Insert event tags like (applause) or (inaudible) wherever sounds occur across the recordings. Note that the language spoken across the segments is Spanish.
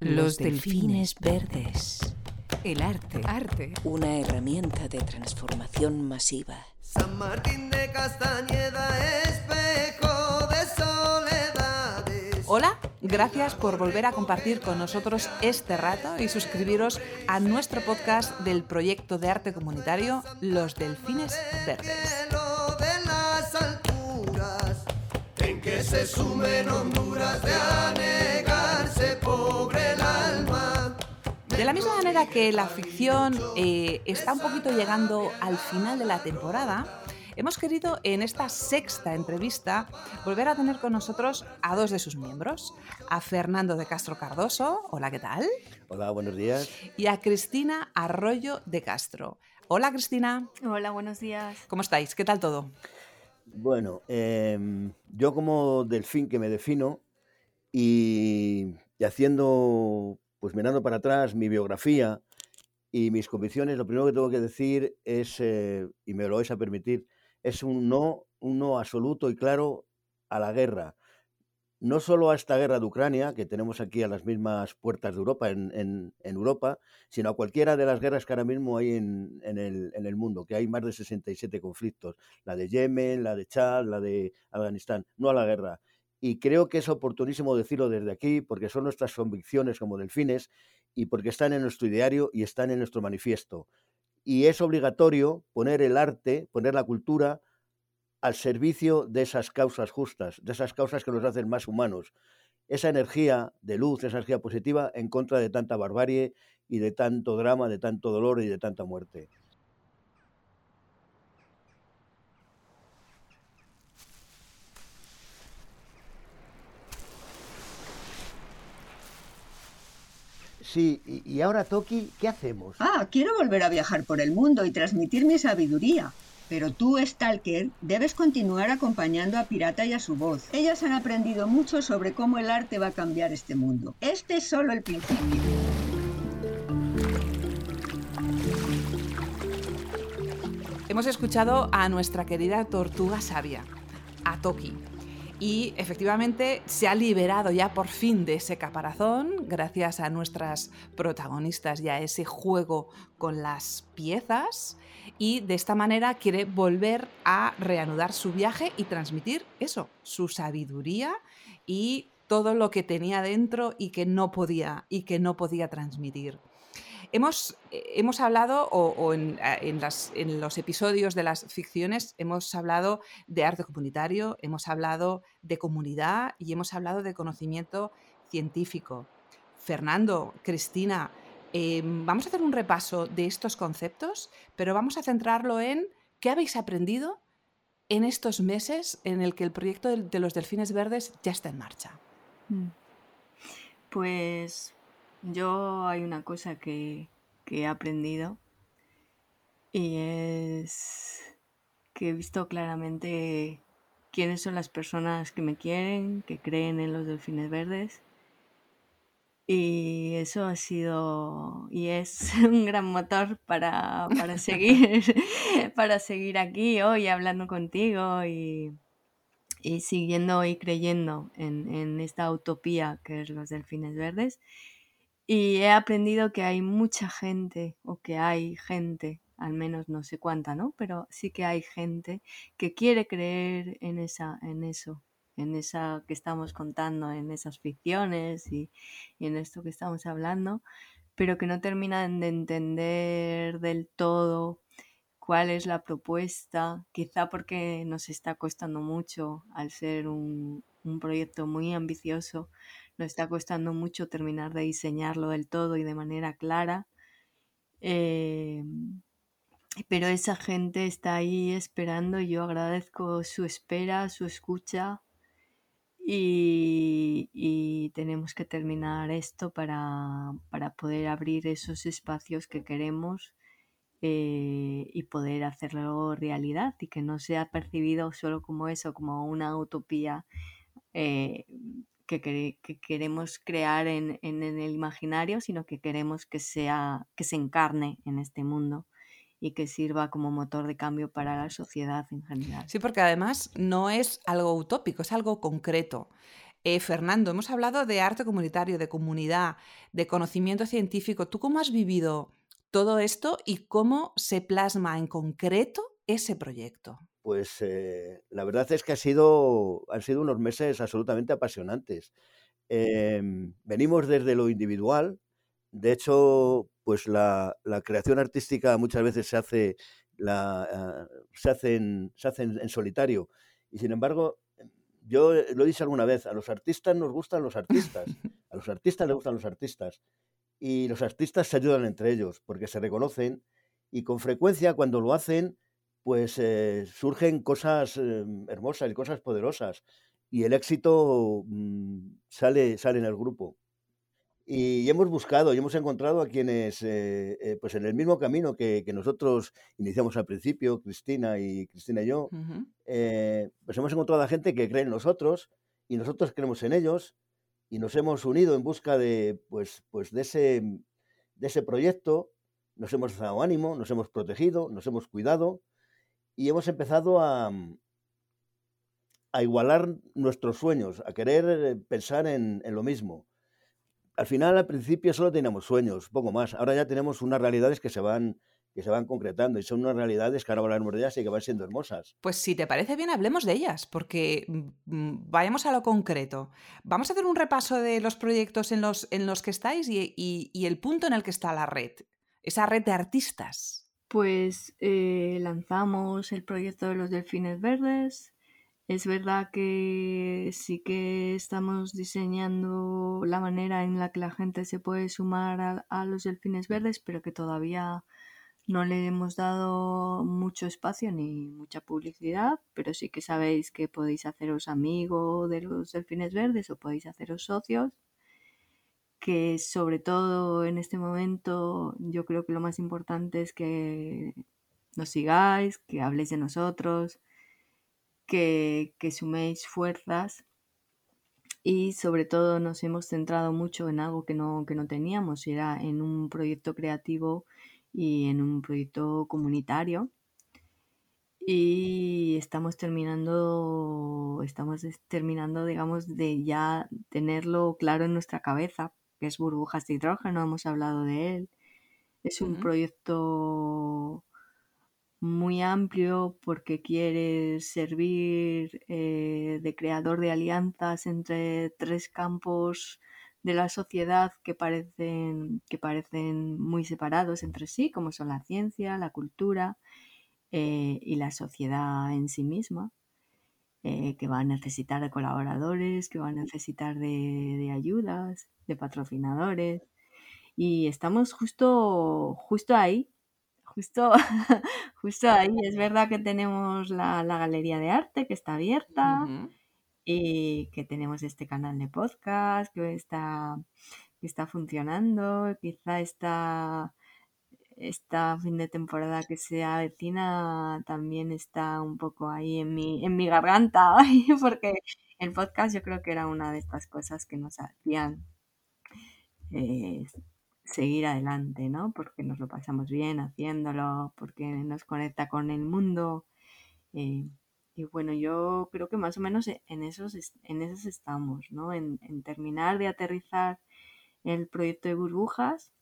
Los delfines verdes. El arte. Arte. Una herramienta de transformación masiva. San Martín de Castañeda, espejo de soledades. Hola, gracias por volver a compartir con nosotros este rato y suscribiros a nuestro podcast del proyecto de arte comunitario Los Delfines Verdes. Cielo de las alturas, en que se sumen honduras de anegarse pobre el alma. De la misma manera que la ficción eh, está un poquito llegando al final de la temporada, hemos querido en esta sexta entrevista volver a tener con nosotros a dos de sus miembros, a Fernando de Castro Cardoso, hola, ¿qué tal? Hola, buenos días. Y a Cristina Arroyo de Castro. Hola, Cristina, Hola, buenos días. ¿cómo estáis? ¿Qué tal todo? Bueno, em, yo como delfín que me defino y, y haciendo, pues mirando para atrás mi biografía y mis convicciones, lo primero que tengo que decir es, eh, y me lo vais a permitir, es un no, un no absoluto y claro a la guerra. No solo a esta guerra de Ucrania, que tenemos aquí a las mismas puertas de Europa, en, en- Europa, sino a cualquiera de las guerras que ahora mismo hay en, en el mundo, que hay más de 67 conflictos, la de Yemen, la de Chad, la de Afganistán, no a la guerra. Y creo que es oportunísimo decirlo desde aquí, porque son nuestras convicciones como delfines y porque están en nuestro ideario y están en nuestro manifiesto. Y es obligatorio poner el arte, poner la cultura al servicio de esas causas justas, de esas causas que nos hacen más humanos. Esa energía de luz, esa energía positiva en contra de tanta barbarie y de tanto drama, de tanto dolor y de tanta muerte. Sí, y, ahora Toki, ¿qué hacemos? Ah, quiero volver a viajar por el mundo y transmitir mi sabiduría. Pero tú, Stalker, debes continuar acompañando a Pirata y a su voz. Ellas han aprendido mucho sobre cómo el arte va a cambiar este mundo. Este es solo el principio. Hemos escuchado a nuestra querida tortuga sabia, a Toki. Y efectivamente se ha liberado ya por fin de ese caparazón gracias a nuestras protagonistas y a ese juego con las piezas. Y de esta manera quiere volver a reanudar su viaje y transmitir eso, su sabiduría y todo lo que tenía dentro y que no podía y que no podía transmitir. Hemos, eh, hemos hablado, o, en, a- en los episodios de las ficciones, hemos hablado de arte comunitario, hemos hablado de comunidad y hemos hablado de conocimiento científico. Fernando, Cristina, eh, vamos a hacer un repaso de estos conceptos, pero vamos a centrarlo en qué habéis aprendido en estos meses en el que el proyecto de, de los delfines verdes ya está en marcha. Mm. Pues yo hay una cosa que, que he aprendido y es que he visto claramente quiénes son las personas que me quieren, que creen en los delfines verdes. Y eso ha sido y es (laughs) un gran motor para, para (laughs) seguir, (laughs) para seguir aquí hoy hablando contigo y, y siguiendo y creyendo en, en esta utopía que es los delfines verdes. Y he aprendido que hay mucha gente, o que hay gente, al menos no sé cuánta, ¿no? Pero sí que hay gente que quiere creer en esa, en eso, en esa que estamos contando, en esas ficciones y, en esto que estamos hablando, pero que no terminan de entender del todo cuál es la propuesta, quizá porque nos está costando mucho al ser un, un proyecto muy ambicioso, nos está costando mucho terminar de diseñarlo del todo y de manera clara. Eh, pero esa gente está ahí esperando yo agradezco su espera, su escucha y, y tenemos que terminar esto para, para poder abrir esos espacios que queremos eh, y poder hacerlo realidad y que no sea percibido solo como eso, como una utopía eh, que, quere- que queremos crear en el imaginario, sino que queremos que sea, que se encarne en este mundo y que sirva como motor de cambio para la sociedad en general. Sí, porque además no es algo utópico, es algo concreto. Eh, Fernando, hemos hablado de arte comunitario, de comunidad, de conocimiento científico. ¿Tú cómo has vivido todo esto y cómo se plasma en concreto ese proyecto? Pues eh, la verdad es que ha sido, han sido unos meses absolutamente apasionantes. Em, venimos desde lo individual. De hecho, pues la, creación artística muchas veces se hace, la, ah, se hacen, se hacen en solitario. Y sin embargo, yo lo he dicho alguna vez, a los artistas nos gustan los artistas, (laughs) a los artistas les gustan los artistas. Y los artistas se ayudan entre ellos porque se reconocen y con frecuencia cuando lo hacen, pues eh, surgen cosas em, hermosas y cosas poderosas y el éxito mm, sale, sale en el grupo. Y hemos buscado y hemos encontrado a quienes, eh, eh, pues en el mismo camino que, nosotros iniciamos al principio, Cristina y Cristina y yo, pues hemos encontrado a gente que cree en nosotros y nosotros creemos en ellos y nos hemos unido en busca de, pues, pues de, ese, de ese proyecto, nos hemos dado ánimo, nos hemos protegido, nos hemos cuidado y hemos empezado a, a igualar nuestros sueños, a querer pensar en, lo mismo al final, al principio solo teníamos sueños, poco más. Ahora ya tenemos unas realidades que se van que se van concretando y son unas realidades que ahora hablaremos de ellas y que van siendo hermosas. Pues si te parece bien, hablemos de ellas, porque mm, mm, vayamos a lo concreto. Vamos a hacer un repaso de los proyectos en los, en los que estáis y, el punto en el que está la red, esa red de artistas. Pues eh, lanzamos el proyecto de los delfines verdes, es verdad que sí que estamos diseñando la manera en la que la gente se puede sumar a, los delfines verdes, pero que todavía no le hemos dado mucho espacio ni mucha publicidad, pero sí que sabéis que podéis haceros amigo de los delfines verdes o podéis haceros socios, que sobre todo en este momento yo creo que lo más importante es que nos sigáis, que habléis de nosotros, que, suméis fuerzas y sobre todo nos hemos centrado mucho en algo que no, que no teníamos, era en un proyecto creativo y en un proyecto comunitario. Y estamos terminando, estamos terminando, digamos, de ya tenerlo claro en nuestra cabeza, que es burbujas de hidrógeno, hemos hablado de él. Es un proyecto muy amplio porque quiere servir eh, de creador de alianzas entre tres campos de la sociedad que parecen, que parecen muy separados entre sí, como son la ciencia, la cultura eh, y la sociedad en sí misma, eh, que va a necesitar de colaboradores, que va a necesitar de, de ayudas, de patrocinadores. Y estamos justo, justo ahí justo, (laughs) justo ahí. Es verdad que tenemos la, galería de arte que está abierta y que tenemos este canal de podcast que está, que está funcionando. Quizá esta, esta fin de temporada que se avecina también está un poco ahí en mi, en mi garganta, (laughs) porque el podcast yo creo que era una de estas cosas que nos hacían eh, seguir adelante, ¿no? Porque nos lo pasamos bien haciéndolo, porque nos conecta con el mundo. Eh, y bueno, yo creo que más o menos e, en esos, en esos estamos, ¿no? En, terminar de aterrizar el proyecto de burbujas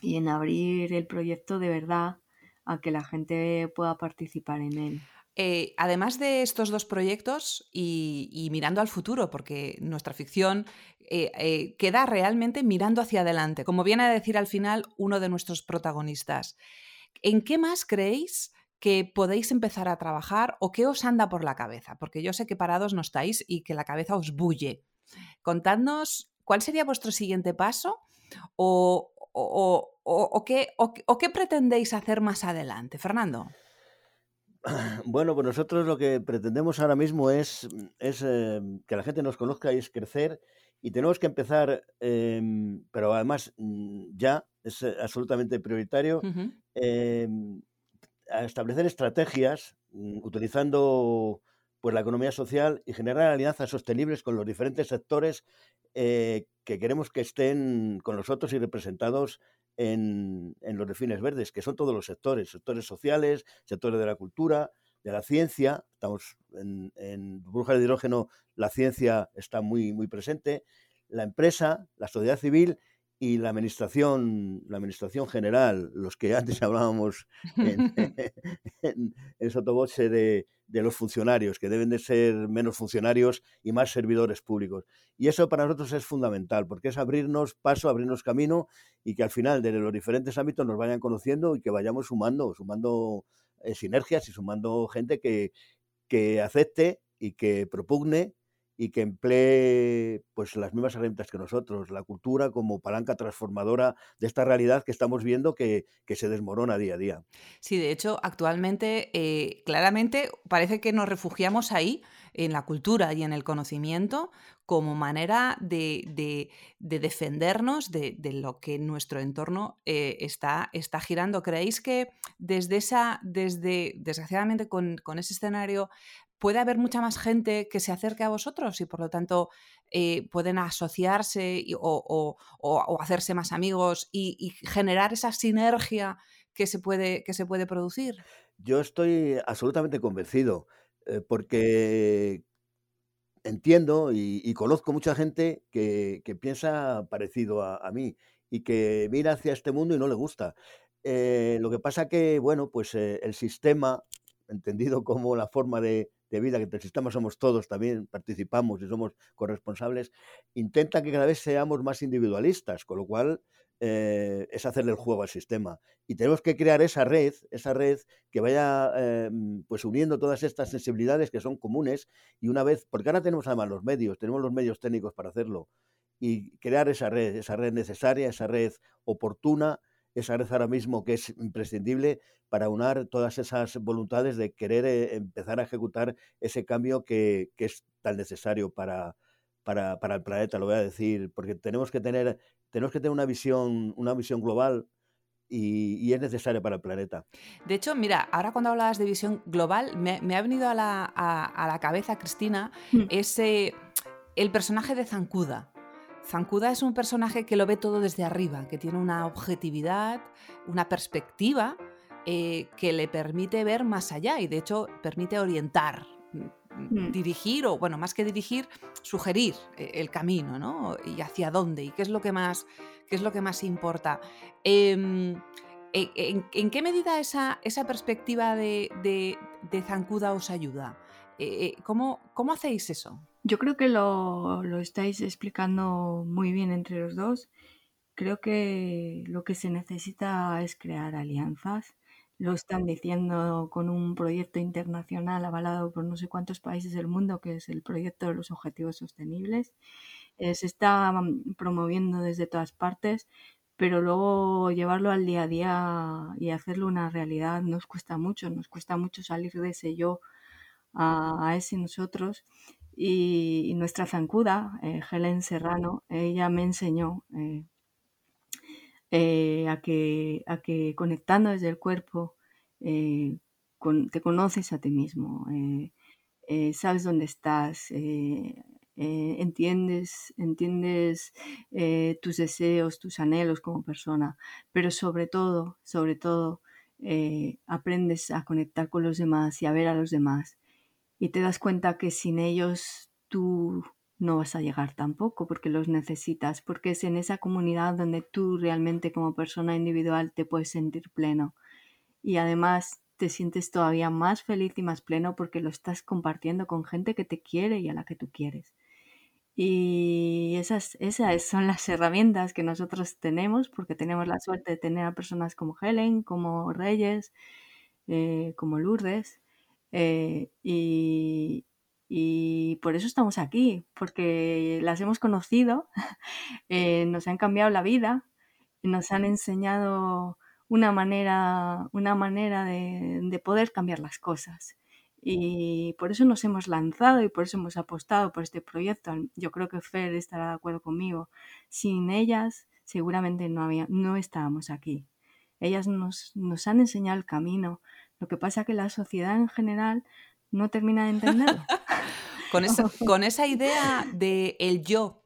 y en abrir el proyecto de verdad a que la gente pueda participar en él. Eh, además de estos dos proyectos y, mirando al futuro, porque nuestra ficción eh, eh, queda realmente mirando hacia adelante, como viene a decir al final uno de nuestros protagonistas. ¿En qué más creéis que podéis empezar a trabajar o qué os anda por la cabeza? Porque yo sé que parados no estáis y que la cabeza os bulle. Contadnos cuál sería vuestro siguiente paso o, qué, o qué pretendéis hacer más adelante. Fernando. (clears throat) Bueno, pues nosotros lo que pretendemos ahora mismo es, es em, que la gente nos conozca y es crecer y tenemos que empezar, em, pero además mm, ya es eh, absolutamente prioritario, em, a establecer estrategias mm, utilizando pues, la economía social y generar alianzas sostenibles con los diferentes sectores eh, que queremos que estén con nosotros y representados en, en, los delfines verdes, que son todos los sectores, sectores sociales, sectores de la cultura, de la ciencia, estamos en, en burbujas de hidrógeno, la ciencia está muy, muy presente, la empresa, la sociedad civil y la administración, la administración general, los que antes (laughs) hablábamos en, (laughs) sotoboche de, de, los funcionarios, que deben de ser menos funcionarios y más servidores públicos. Y eso para nosotros es fundamental, porque es abrirnos paso, abrirnos camino y que al final de los diferentes ámbitos nos vayan conociendo y que vayamos sumando, sumando eh, sinergias y sumando gente que, que acepte y que propugne y que emplee pues las mismas herramientas que nosotros, la cultura como palanca transformadora de esta realidad que estamos viendo que, que se desmorona día a día. Sí, de hecho, actualmente eh, claramente parece que nos refugiamos ahí, en la cultura y en el conocimiento, como manera de, de, de defendernos de, de, lo que nuestro entorno eh, está, está girando. ¿Creéis que desde esa, desde, desgraciadamente con, con ese escenario puede haber mucha más gente que se acerque a vosotros y por lo tanto eh, pueden asociarse o, o, hacerse más amigos y, generar esa sinergia que se, puede, que se puede producir? Yo estoy absolutamente convencido eh, porque entiendo y, conozco mucha gente que, que piensa parecido a, mí y que mira hacia este mundo y no le gusta. Eh, lo que pasa que, bueno, pues el sistema, entendido como la forma de, de vida, que el sistema somos todos, también participamos y somos corresponsables, intenta que cada vez seamos más individualistas, con lo cual eh, es hacerle el juego al sistema. Y tenemos que crear esa red, esa red que vaya eh, pues uniendo todas estas sensibilidades que son comunes y una vez, porque ahora tenemos además los medios, tenemos los medios técnicos para hacerlo, y crear esa red, esa red necesaria, esa red oportuna, esa red ahora mismo que es imprescindible para unar todas esas voluntades de querer eh, empezar a ejecutar ese cambio que, que es tan necesario para, para, para, el planeta, lo voy a decir, porque tenemos que tener, tenemos que tener una visión, una visión global y, y, es necesaria para el planeta. De hecho, mira, ahora cuando hablabas de visión global, me, me ha venido a la, a, a la cabeza, Cristina, mm. ese el personaje de Zancuda. Zancuda es un personaje que lo ve todo desde arriba, que tiene una objetividad, una perspectiva eh, que le permite ver más allá y de hecho permite orientar, mm. dirigir o, bueno, más que dirigir, sugerir eh, el camino, ¿no? Y hacia dónde y qué es lo que más, qué es lo que más importa. Eh, ¿en, ¿en, qué medida esa, esa perspectiva de, de, de Zancuda os ayuda? Eh, ¿cómo, ¿Cómo hacéis eso? Yo creo que lo, lo, estáis explicando muy bien entre los dos. Creo que lo que se necesita es crear alianzas. Lo están diciendo con un proyecto internacional avalado por no sé cuántos países del mundo, que es el proyecto de los Objetivos Sostenibles. Eh, se está mm, promoviendo desde todas partes, pero luego llevarlo al día a día y hacerlo una realidad nos cuesta mucho, nos cuesta mucho salir de ese yo a, ese nosotros y, nuestra zancuda, eh, Helen Serrano, ella me enseñó eh, eh, a, que, a que conectando desde el cuerpo eh, te conoces a ti mismo, sabes dónde estás, entiendes, entiendes tus deseos, tus anhelos como persona, pero sobre todo, sobre todo, aprendes a conectar con los demás y a ver a los demás y te das cuenta que sin ellos tú no vas a llegar tampoco porque los necesitas, porque es en esa comunidad donde tú realmente como persona individual te puedes sentir pleno y además te sientes todavía más feliz y más pleno porque lo estás compartiendo con gente que te quiere y a la que tú quieres. Y esas, esas son las herramientas que nosotros tenemos porque tenemos la suerte de tener a personas como Helen, como Reyes, eh, como Lourdes, eh, y, por eso estamos aquí, porque las hemos conocido, (laughs) eh, nos han cambiado la vida, nos han enseñado una manera, una manera de, de, poder cambiar las cosas. Y por eso nos hemos lanzado y por eso hemos apostado por este proyecto. Yo creo que Fer estará de acuerdo conmigo. Sin ellas, seguramente no, había, no estábamos aquí. Ellas nos, nos han enseñado el camino, lo que pasa es que la sociedad en general no termina de entenderlo. (laughs) con, esa, (laughs) con esa idea de el yo,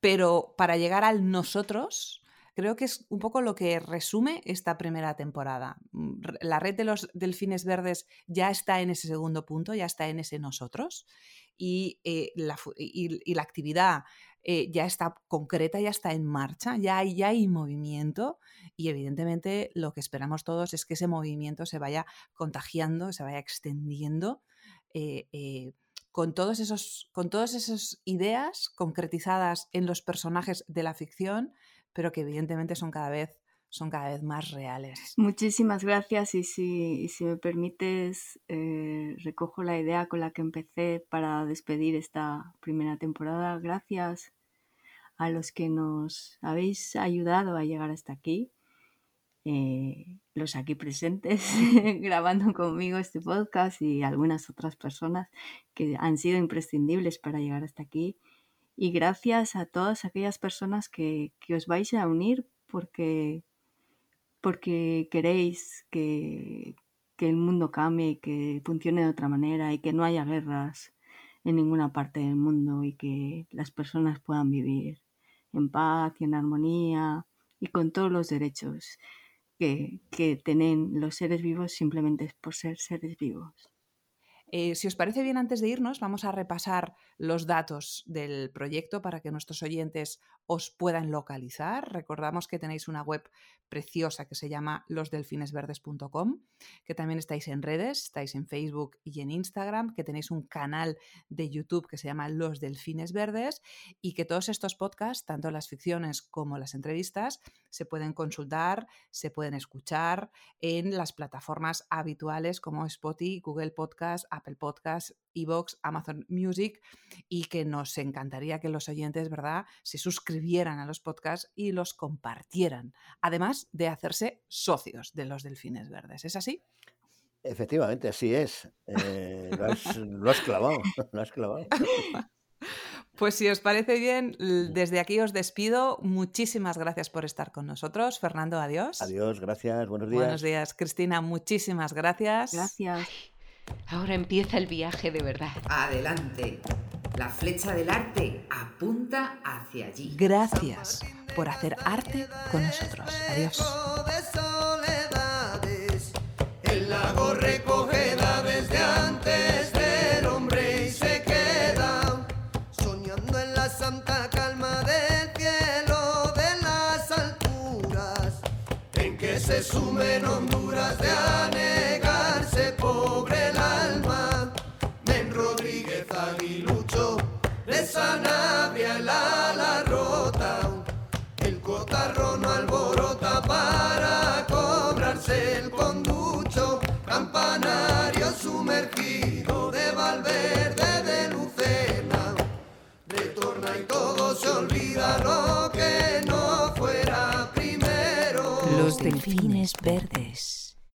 pero para llegar al nosotros, creo que es un poco lo que resume esta primera temporada. Mm, la red de los delfines verdes ya está en ese segundo punto, ya está en ese nosotros y, eh, la, y, la, actividad eh, ya está concreta, ya está en marcha, ya hay, ya hay movimiento y evidentemente lo que esperamos todos es que ese movimiento se vaya contagiando, se vaya extendiendo. Eh, con, todos esos, con todas esas ideas concretizadas en los personajes de la ficción, pero que evidentemente son cada vez son cada vez más reales. Muchísimas gracias y si, si me permites, eh, recojo la idea con la que empecé para despedir esta primera temporada. Gracias a los que nos habéis ayudado a llegar hasta aquí, eh, los aquí presentes (laughs) grabando conmigo este podcast y algunas otras personas que han sido imprescindibles para llegar hasta aquí. Y gracias a todas aquellas personas que, que os vais a unir porque porque queréis que, el mundo cambie, que funcione de otra manera y que no haya guerras en ninguna parte del mundo y que las personas puedan vivir en paz y en armonía y con todos los derechos que, que tienen los seres vivos simplemente por ser seres vivos. Eh, si os parece bien, antes de irnos, vamos a repasar los datos del proyecto para que nuestros oyentes os puedan localizar. Recordamos que tenéis una web preciosa que se llama losdelfinesverdes.com, que también estáis en redes, estáis en Facebook y en Instagram, que tenéis un canal de YouTube que se llama Los Delfines Verdes y que todos estos podcasts, tanto las ficciones como las entrevistas, se pueden consultar, se pueden escuchar en las plataformas habituales como Spotify, Google Podcast, Apple Podcast, Evox, Amazon Music y que nos encantaría que los oyentes, ¿verdad?, se suscribieran a los podcasts y los compartieran, además de hacerse socios de los delfines verdes. ¿Es así? Efectivamente, así es. Eh, lo, has, (laughs) clavado, (laughs) lo has clavado. Pues si os parece bien, desde aquí os despido. Muchísimas gracias por estar con nosotros. Fernando, adiós. Adiós, gracias. Buenos días. Buenos días, Cristina. Muchísimas gracias. Gracias. Ahora empieza el viaje de verdad. Adelante. La flecha del arte apunta hacia allí. Gracias por hacer arte con nosotros. Adiós. El lago recoge desde antes del hombre y se queda soñando en la santa calma del cielo de las alturas en que se sumen Honduras de anegarse el ala rota, el cotarro no alborota para cobrarse el conducho, campanario sumergido de Valverde de Lucena, retorna y todo se olvida lo que no fuera primero. Los delfines verdes.